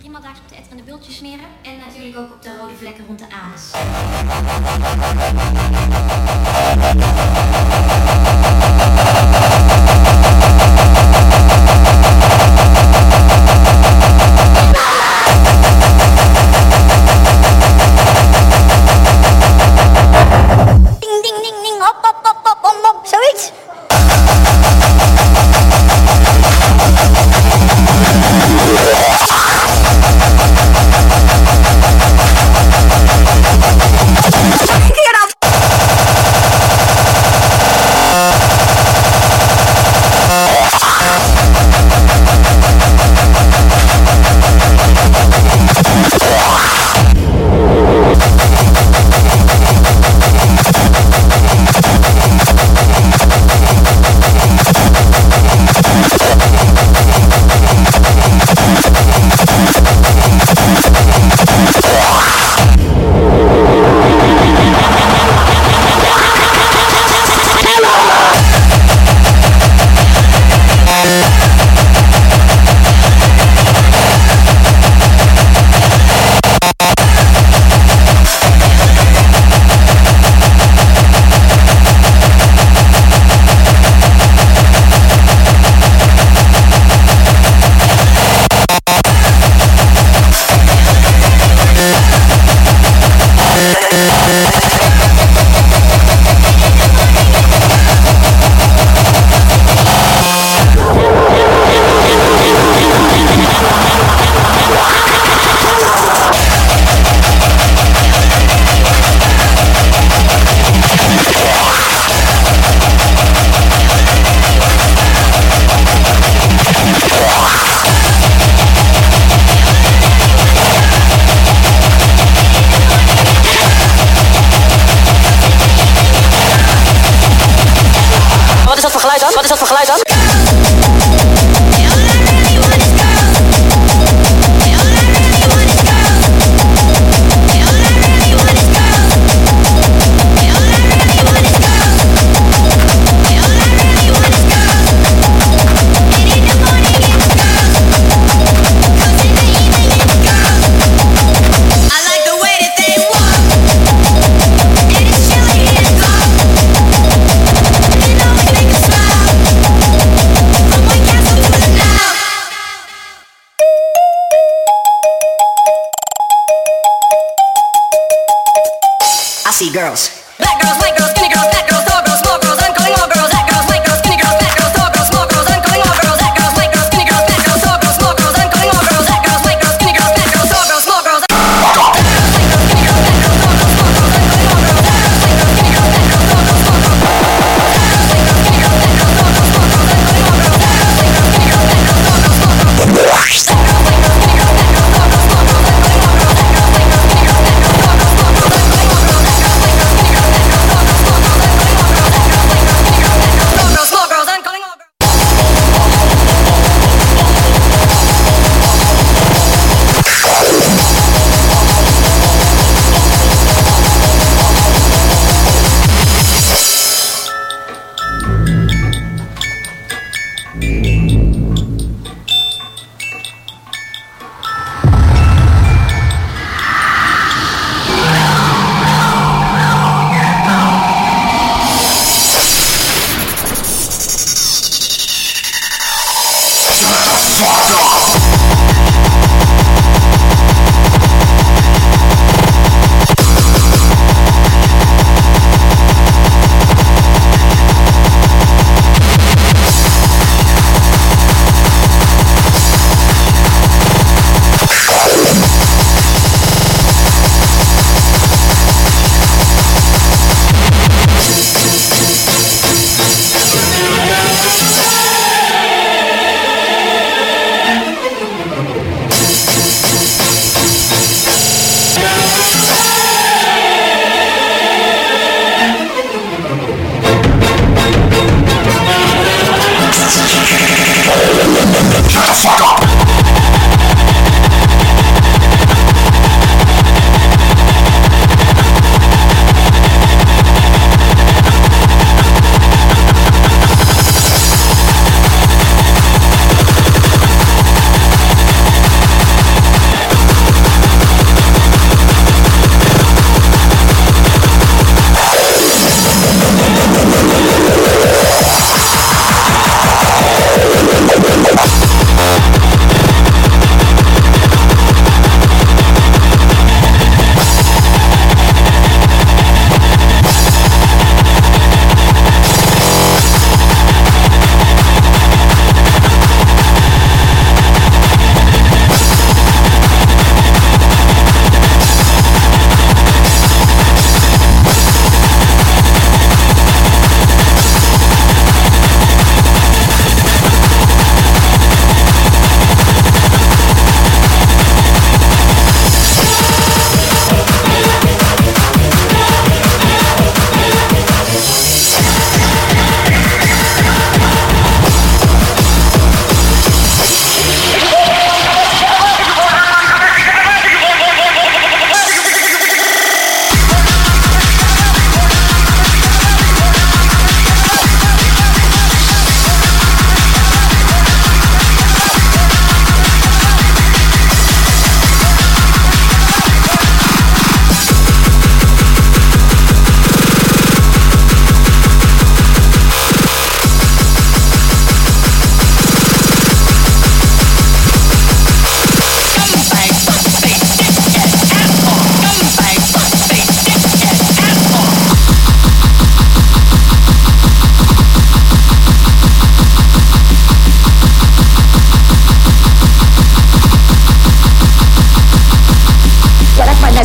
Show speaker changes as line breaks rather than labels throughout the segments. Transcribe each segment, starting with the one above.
Prima daar op de etterende bultjes smeren. En natuurlijk ook op de rode vlekken rond de anus.
see girls.
Black girls, white girls, skinny girls, fat girls.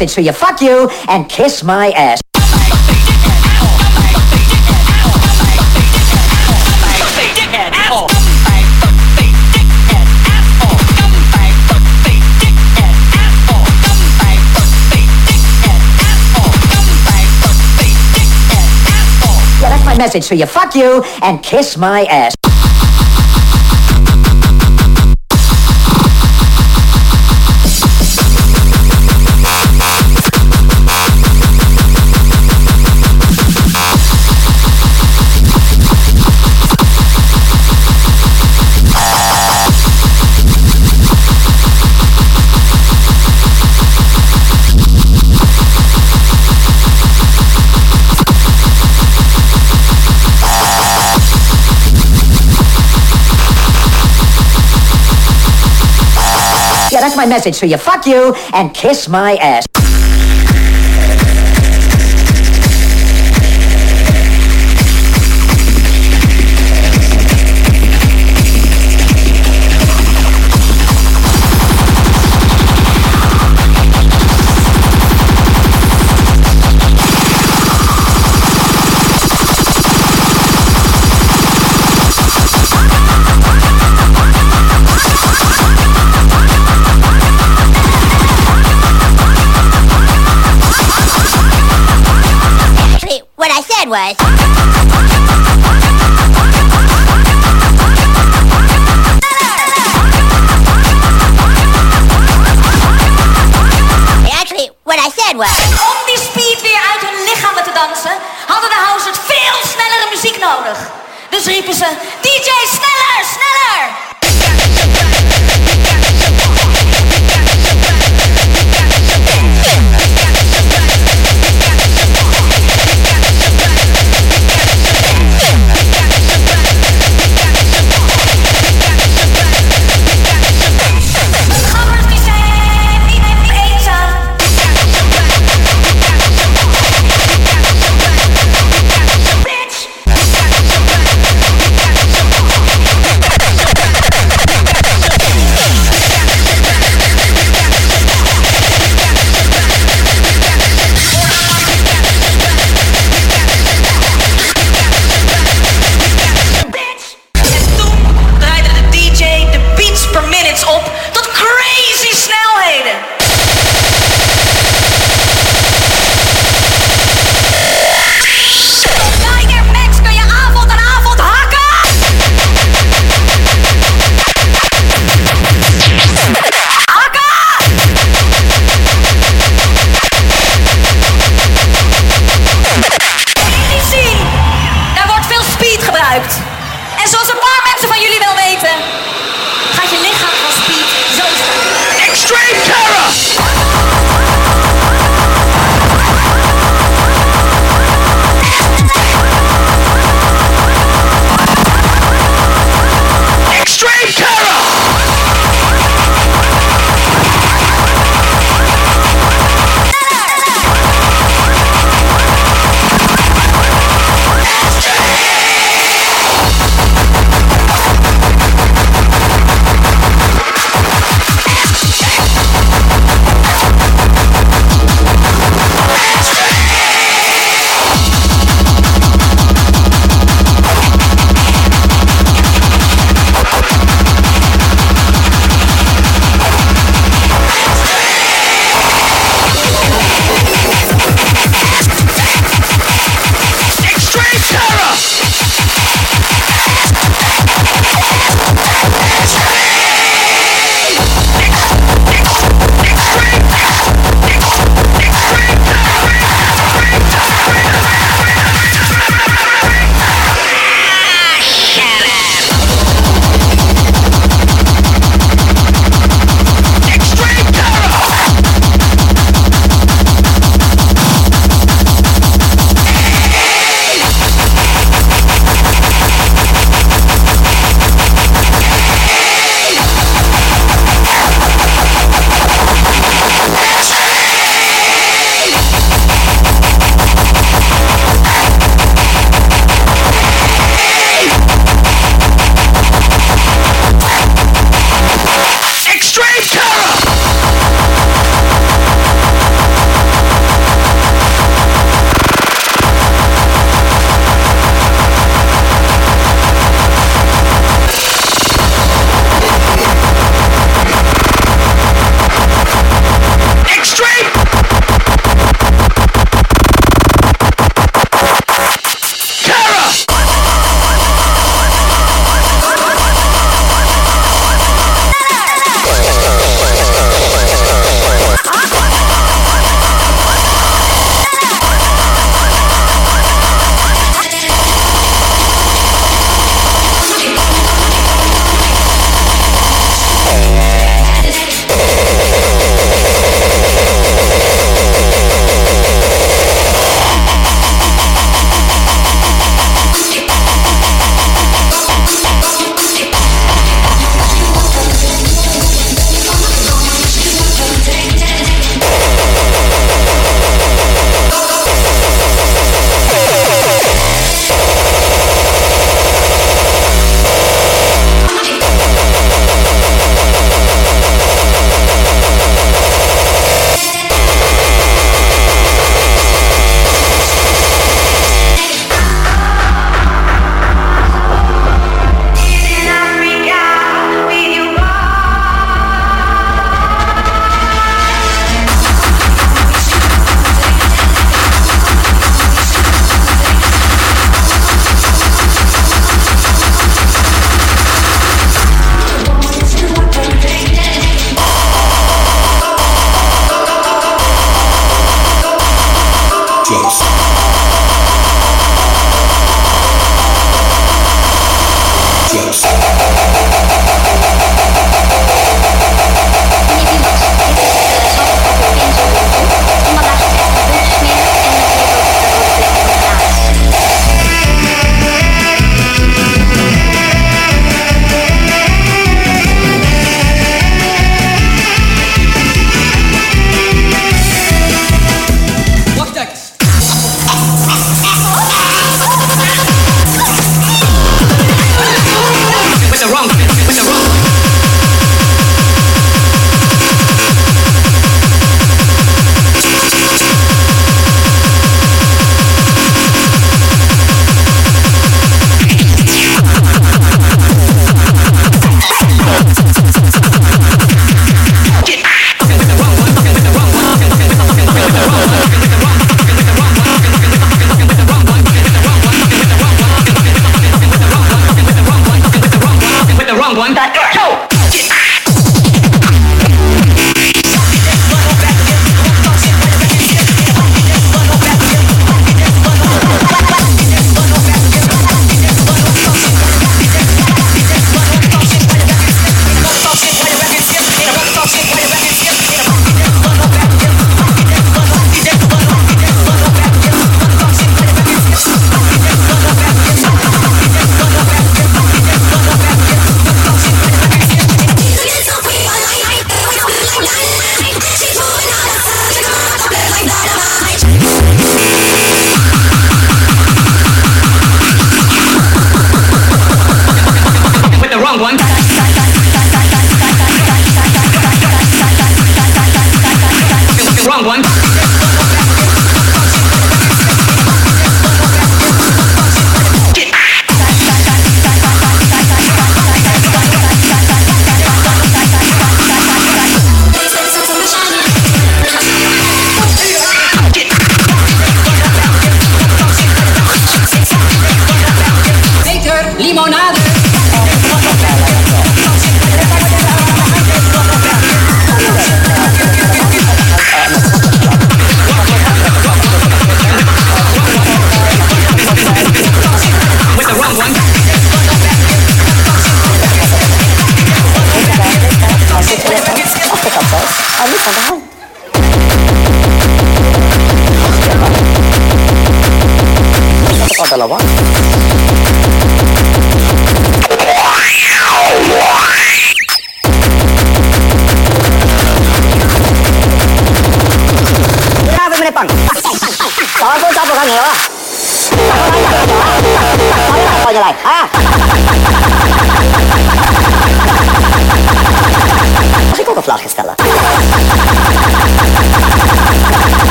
Message to you. Fuck you and kiss my ass. Yeah, that's my message to you. Fuck you and kiss my ass. My message to you. Fuck you and kiss my ass.
What I said was. Actually, what I said was.
Om die speed weer uit hun lichamen te dansen, hadden de housers veel snellere muziek nodig. Dus riepen ze, DJ sneller, sneller!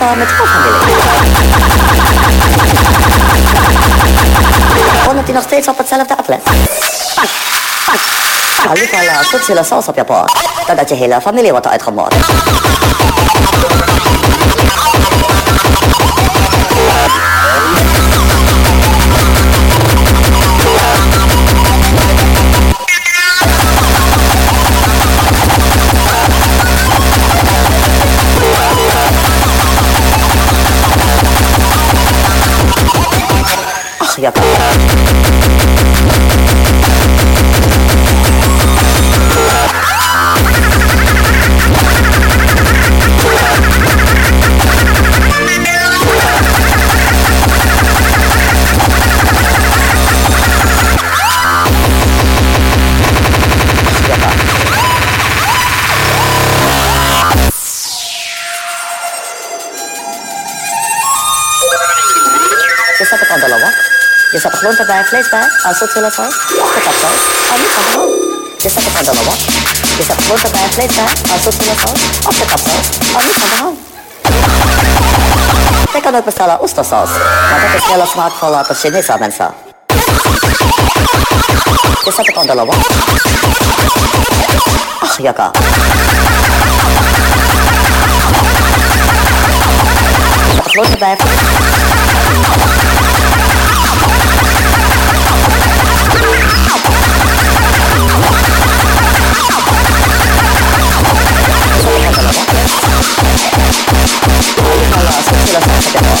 Uh, met willen? Wondert hij nog steeds op hetzelfde liever uh, zoetzele saus op je bord, dan dat je hele familie wordt uitgemoord. Je zet de groente bij, vlees bij, aan zoetzele saus, afgekapsaus, en niet van. Je het aan de lawak. Je zet groente bij, vlees bij, aan zoetzele saus, afgekapsaus, en niet van de hand. Je kan ook bestellen oestersaus, maar dat is heel smaakvol voor Chinese mensen. Je zet het de lawak. Ach, jaka. Je de bij, そっちが最初
でも、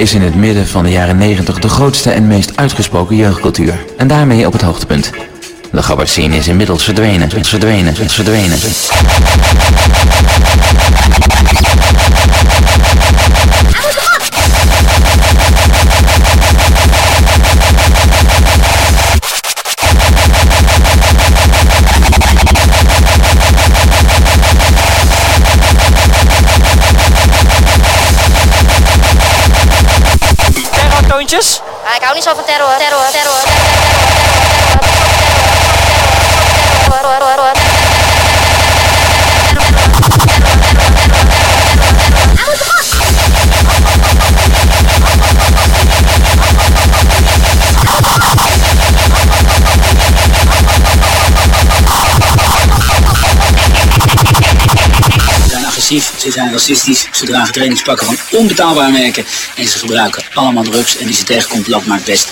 is in het midden van de jaren 90 de grootste en meest uitgesproken jeugdcultuur. En daarmee op het hoogtepunt. De Gabber scene is inmiddels verdwenen, verdwenen, verdwenen.
jovem terror, terror.
Ze zijn racistisch, ze dragen trainingspakken van onbetaalbare merken en ze gebruiken allemaal drugs en wie ze tegenkomt loopt maar best.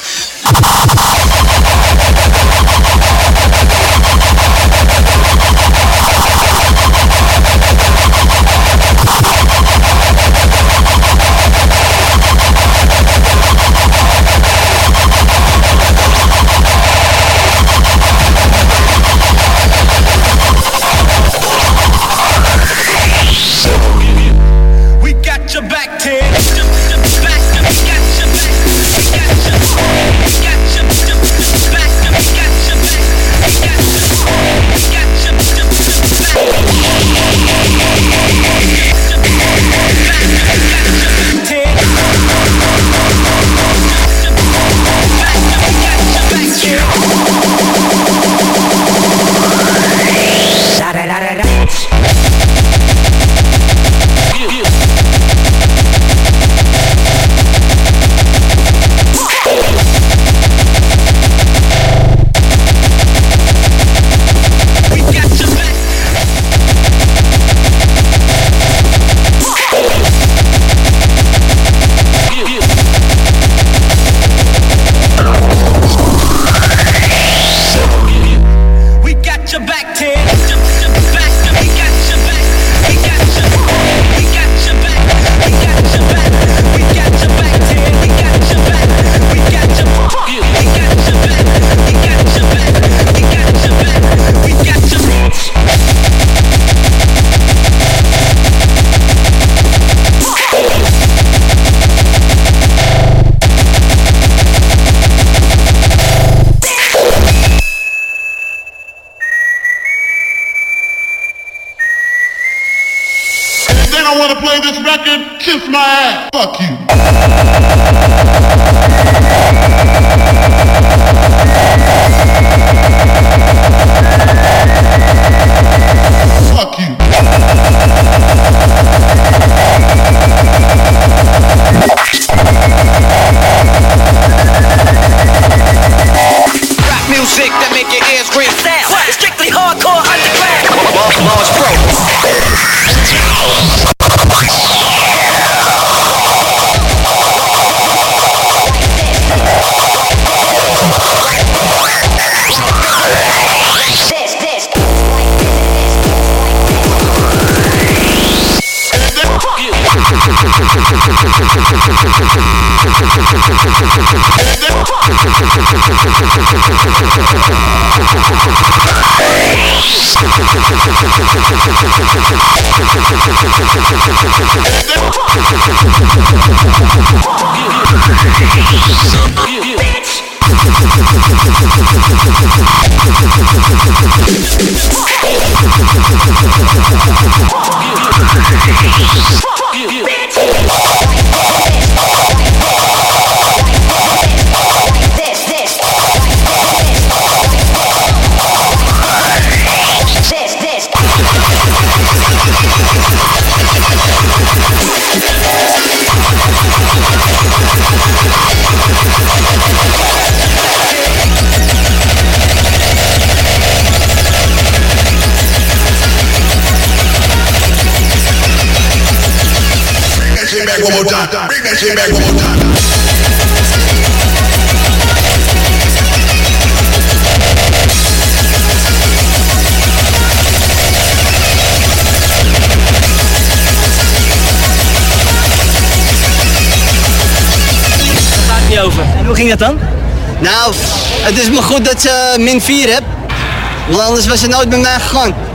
Fuck! Shit back one more time.
ging dat dan?
Nou, het is maar goed dat ze min 4 hebt. Want anders was ze nooit bij mij gegaan.